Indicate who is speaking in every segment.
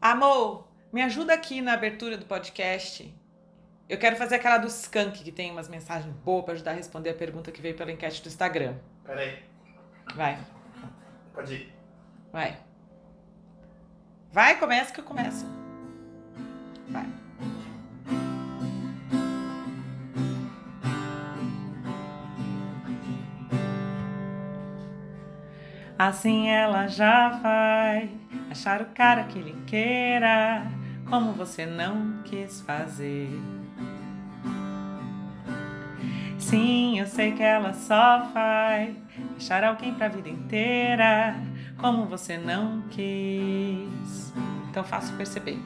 Speaker 1: Amor, me ajuda aqui na abertura do podcast. Eu quero fazer aquela do Skank, que tem umas mensagens boas para ajudar a responder a pergunta que veio pela enquete do Instagram.
Speaker 2: Peraí,
Speaker 1: Vai,
Speaker 2: pode ir.
Speaker 1: vai. Vai, começa que eu começo. Vai. Assim ela já vai achar o cara que lhe queira, como você não quis fazer. Sim, eu sei que ela só vai achar alguém pra vida inteira, como você não quis. Tão fácil perceber.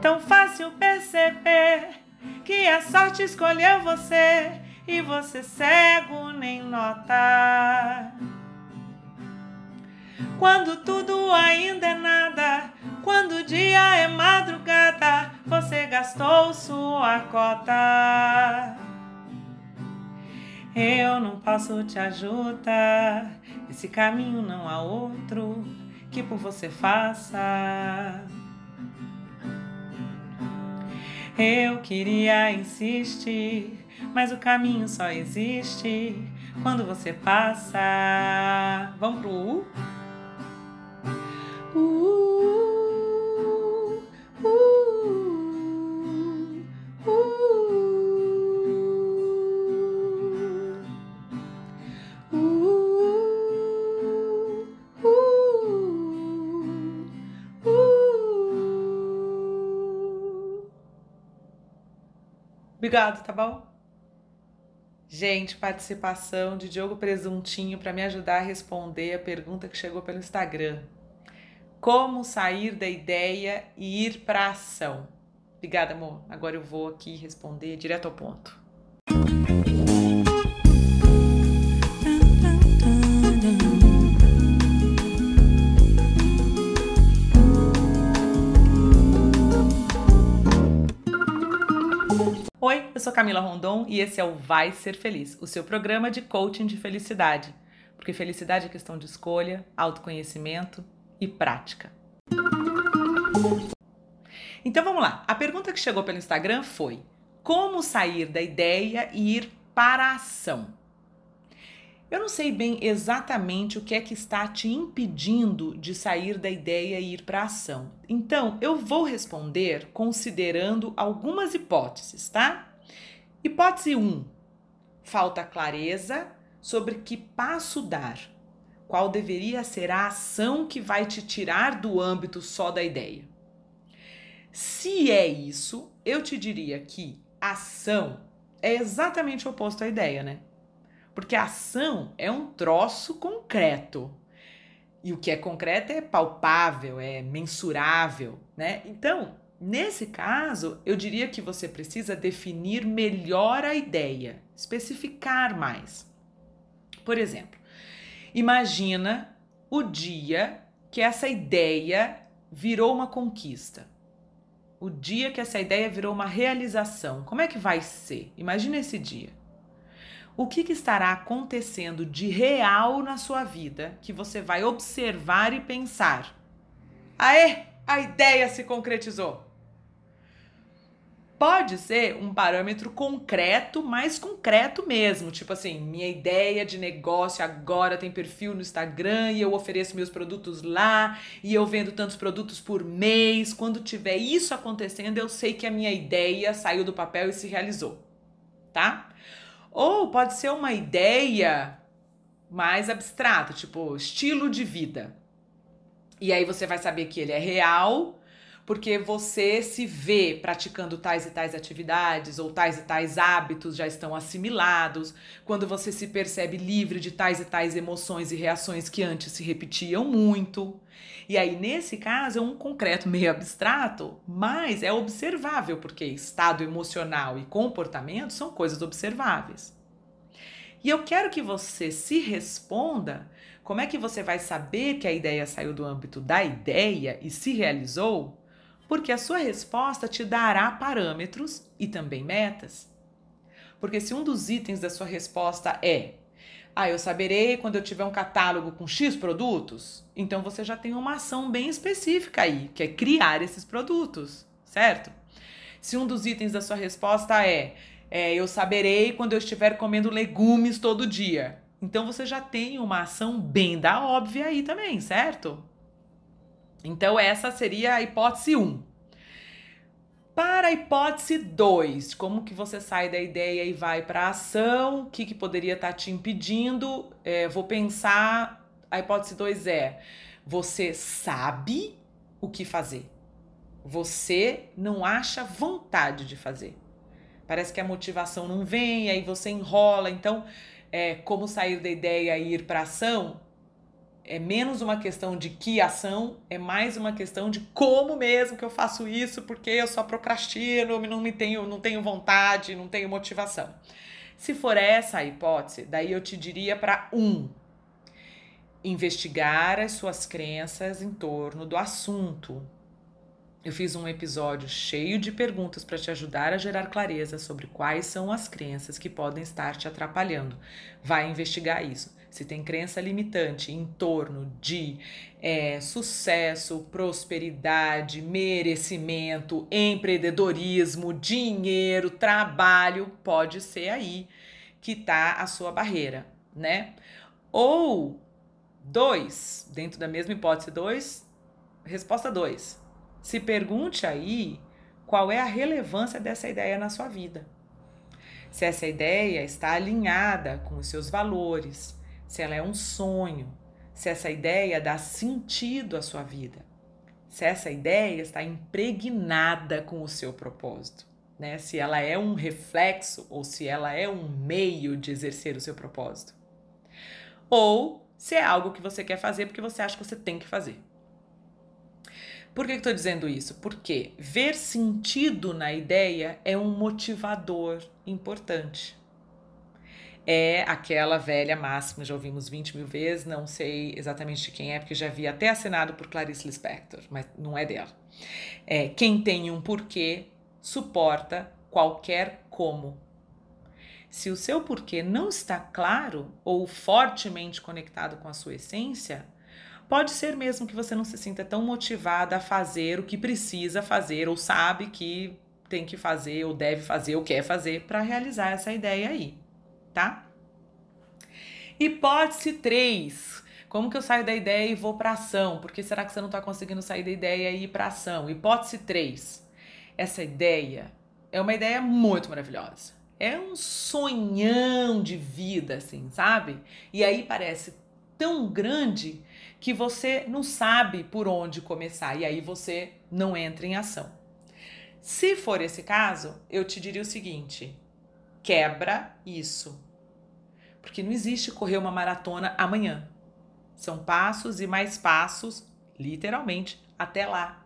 Speaker 1: Tão fácil perceber que a sorte escolheu você e você cego nem nota. Quando tudo ainda é nada, quando o dia é madrugada, você gastou sua cota. Eu não posso te ajudar, esse caminho não há outro que por você faça. Eu queria insistir, mas o caminho só existe quando você passa. Vamos pro U? Obrigado, tá bom? Gente, participação de Diogo Presuntinho para me ajudar a responder a pergunta que chegou pelo Instagram. Como sair da ideia e ir para a ação? Obrigada, amor. Agora eu vou aqui responder direto ao ponto. Oi, eu sou Camila Rondon e esse é o Vai Ser Feliz, o seu programa de coaching de felicidade. Porque felicidade é questão de escolha, autoconhecimento e prática. Então vamos lá. A pergunta que chegou pelo Instagram foi: como sair da ideia e ir para a ação? Eu não sei bem exatamente o que é que está te impedindo de sair da ideia e ir para a ação. Então, eu vou responder considerando algumas hipóteses, tá? Hipótese 1: falta clareza sobre que passo dar. Qual deveria ser a ação que vai te tirar do âmbito só da ideia? Se é isso, eu te diria que ação é exatamente o oposto à ideia, né? Porque ação é um troço concreto. E o que é concreto é palpável, é mensurável, né? Então, nesse caso, eu diria que você precisa definir melhor a ideia, especificar mais. Por exemplo, imagina o dia que essa ideia virou uma conquista. O dia que essa ideia virou uma realização. Como é que vai ser? Imagina esse dia o que, que, estará acontecendo de real na sua vida que você vai observar e pensar: aê, a ideia se concretizou. Pode ser um parâmetro concreto, mais concreto mesmo, tipo assim, minha ideia de negócio agora tem perfil no Instagram e eu ofereço meus produtos lá e eu vendo tantos produtos por mês. Quando tiver isso acontecendo, eu sei que a minha ideia saiu do papel e se realizou, tá? Ou pode ser uma ideia mais abstrata, tipo estilo de vida. E aí você vai saber que ele é real, porque você se vê praticando tais e tais atividades ou tais e tais hábitos já estão assimilados, quando você se percebe livre de tais e tais emoções e reações que antes se repetiam muito. E aí, nesse caso, é um concreto meio abstrato, mas é observável, porque estado emocional e comportamento são coisas observáveis. E eu quero que você se responda como é que você vai saber que a ideia saiu do âmbito da ideia e se realizou? Porque a sua resposta te dará parâmetros e também metas. Porque se um dos itens da sua resposta é Ah, eu saberei quando eu tiver um catálogo com X produtos. Então você já tem uma ação bem específica aí, que é criar esses produtos, certo? Se um dos itens da sua resposta é, é eu saberei quando eu estiver comendo legumes todo dia. Então você já tem uma ação bem da óbvia aí também, certo? Então essa seria a hipótese 1. Para a hipótese 2, como que você sai da ideia e vai para a ação? O que, que poderia estar tá te impedindo? É, vou pensar. A hipótese 2 é: você sabe o que fazer. Você não acha vontade de fazer. Parece que a motivação não vem, aí você enrola. Então, é, como sair da ideia e ir para ação? É menos uma questão de que ação, é mais uma questão de como mesmo que eu faço isso, porque eu só procrastino, não me tenho, não tenho vontade, não tenho motivação. Se for essa a hipótese, daí eu te diria para um, investigar as suas crenças em torno do assunto. Eu fiz um episódio cheio de perguntas para te ajudar a gerar clareza sobre quais são as crenças que podem estar te atrapalhando. Vai investigar isso se tem crença limitante em torno de é, sucesso, prosperidade, merecimento, empreendedorismo, dinheiro, trabalho, pode ser aí que tá a sua barreira, né? Ou dois, dentro da mesma hipótese dois, resposta dois. Se pergunte aí qual é a relevância dessa ideia na sua vida. Se essa ideia está alinhada com os seus valores, se ela é um sonho, se essa ideia dá sentido à sua vida, se essa ideia está impregnada com o seu propósito, né? Se ela é um reflexo ou se ela é um meio de exercer o seu propósito. Ou se é algo que você quer fazer porque você acha que você tem que fazer. Por que estou dizendo isso? Porque ver sentido na ideia é um motivador importante é aquela velha máxima, já ouvimos 20 mil vezes, não sei exatamente de quem é, porque já vi até assinado por Clarice Lispector, mas não é dela. É, quem tem um porquê suporta qualquer como. Se o seu porquê não está claro ou fortemente conectado com a sua essência, pode ser mesmo que você não se sinta tão motivada a fazer o que precisa fazer ou sabe que tem que fazer ou deve fazer ou quer fazer para realizar essa ideia aí tá? Hipótese 3. Como que eu saio da ideia e vou para ação? Por que será que você não está conseguindo sair da ideia e ir para ação? Hipótese 3. Essa ideia é uma ideia muito maravilhosa. É um sonhão de vida, assim, sabe? E aí parece tão grande que você não sabe por onde começar e aí você não entra em ação. Se for esse caso, eu te diria o seguinte: quebra isso. Porque não existe correr uma maratona amanhã. São passos e mais passos, literalmente, até lá.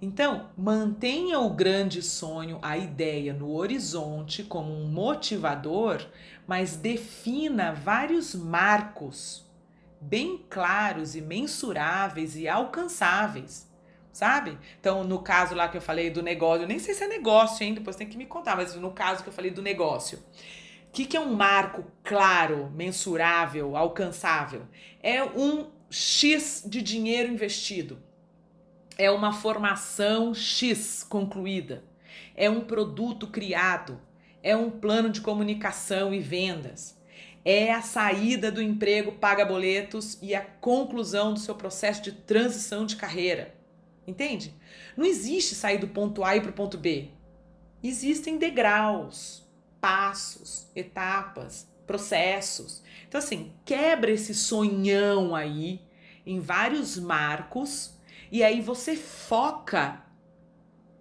Speaker 1: Então, mantenha o grande sonho, a ideia no horizonte como um motivador, mas defina vários marcos bem claros e mensuráveis e alcançáveis sabe? Então, no caso lá que eu falei do negócio, eu nem sei se é negócio ainda, depois tem que me contar, mas no caso que eu falei do negócio. O que, que é um marco claro, mensurável, alcançável? É um X de dinheiro investido. É uma formação X concluída. É um produto criado. É um plano de comunicação e vendas. É a saída do emprego paga boletos e a conclusão do seu processo de transição de carreira Entende? Não existe sair do ponto A para o ponto B. Existem degraus, passos, etapas, processos. Então, assim, quebra esse sonhão aí em vários marcos e aí você foca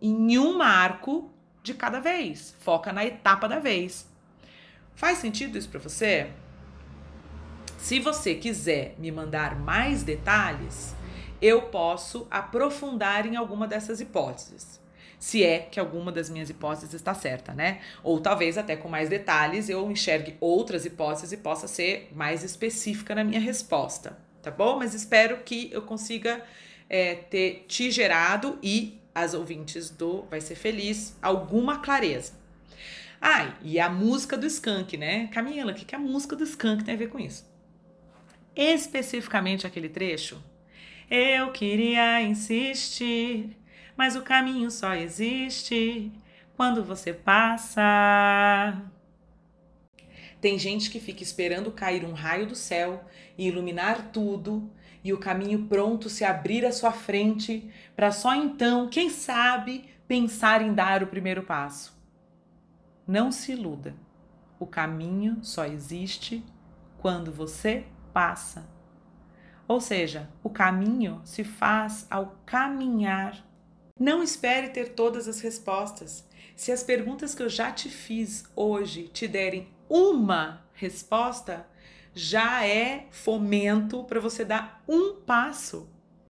Speaker 1: em um marco de cada vez. Foca na etapa da vez. Faz sentido isso para você? Se você quiser me mandar mais detalhes, eu posso aprofundar em alguma dessas hipóteses. Se é que alguma das minhas hipóteses está certa, né? Ou talvez até com mais detalhes eu enxergue outras hipóteses e possa ser mais específica na minha resposta, tá bom? Mas espero que eu consiga é, ter te gerado e as ouvintes do Vai Ser Feliz alguma clareza. Ah, e a música do Skank, né? Camila, o que, que a música do Skank tem a ver com isso? Especificamente aquele trecho. Eu queria insistir, mas o caminho só existe quando você passa. Tem gente que fica esperando cair um raio do céu e iluminar tudo e o caminho pronto se abrir à sua frente para só então, quem sabe, pensar em dar o primeiro passo. Não se iluda. O caminho só existe quando você passa. Ou seja, o caminho se faz ao caminhar. Não espere ter todas as respostas. Se as perguntas que eu já te fiz hoje te derem uma resposta, já é fomento para você dar um passo.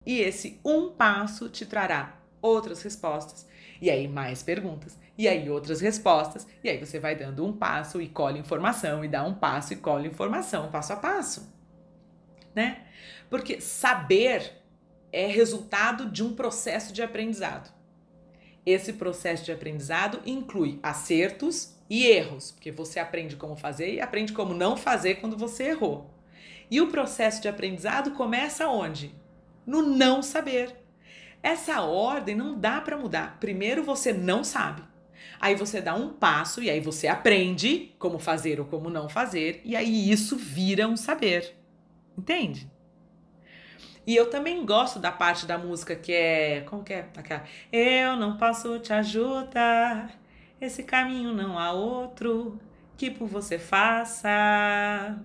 Speaker 1: E esse um passo te trará outras respostas. E aí mais perguntas e aí outras respostas, e aí você vai dando um passo e colhe informação, e dá um passo e colhe informação, passo a passo. Né? Porque saber é resultado de um processo de aprendizado. Esse processo de aprendizado inclui acertos e erros, porque você aprende como fazer e aprende como não fazer quando você errou. E o processo de aprendizado começa onde? No não saber. Essa ordem não dá para mudar. Primeiro você não sabe. Aí você dá um passo e aí você aprende como fazer ou como não fazer, e aí isso vira um saber. Entende? E eu também gosto da parte da música que é. Como que é? Aquela. Eu não posso te ajudar, esse caminho não há outro que por você faça.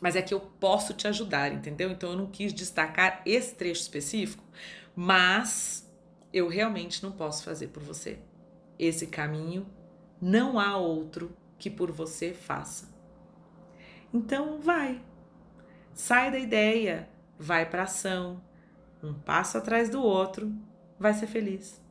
Speaker 1: Mas é que eu posso te ajudar, entendeu? Então eu não quis destacar esse trecho específico, mas eu realmente não posso fazer por você esse caminho, não há outro que por você faça. Então vai, sai da ideia, vai para ação, um passo atrás do outro, vai ser feliz.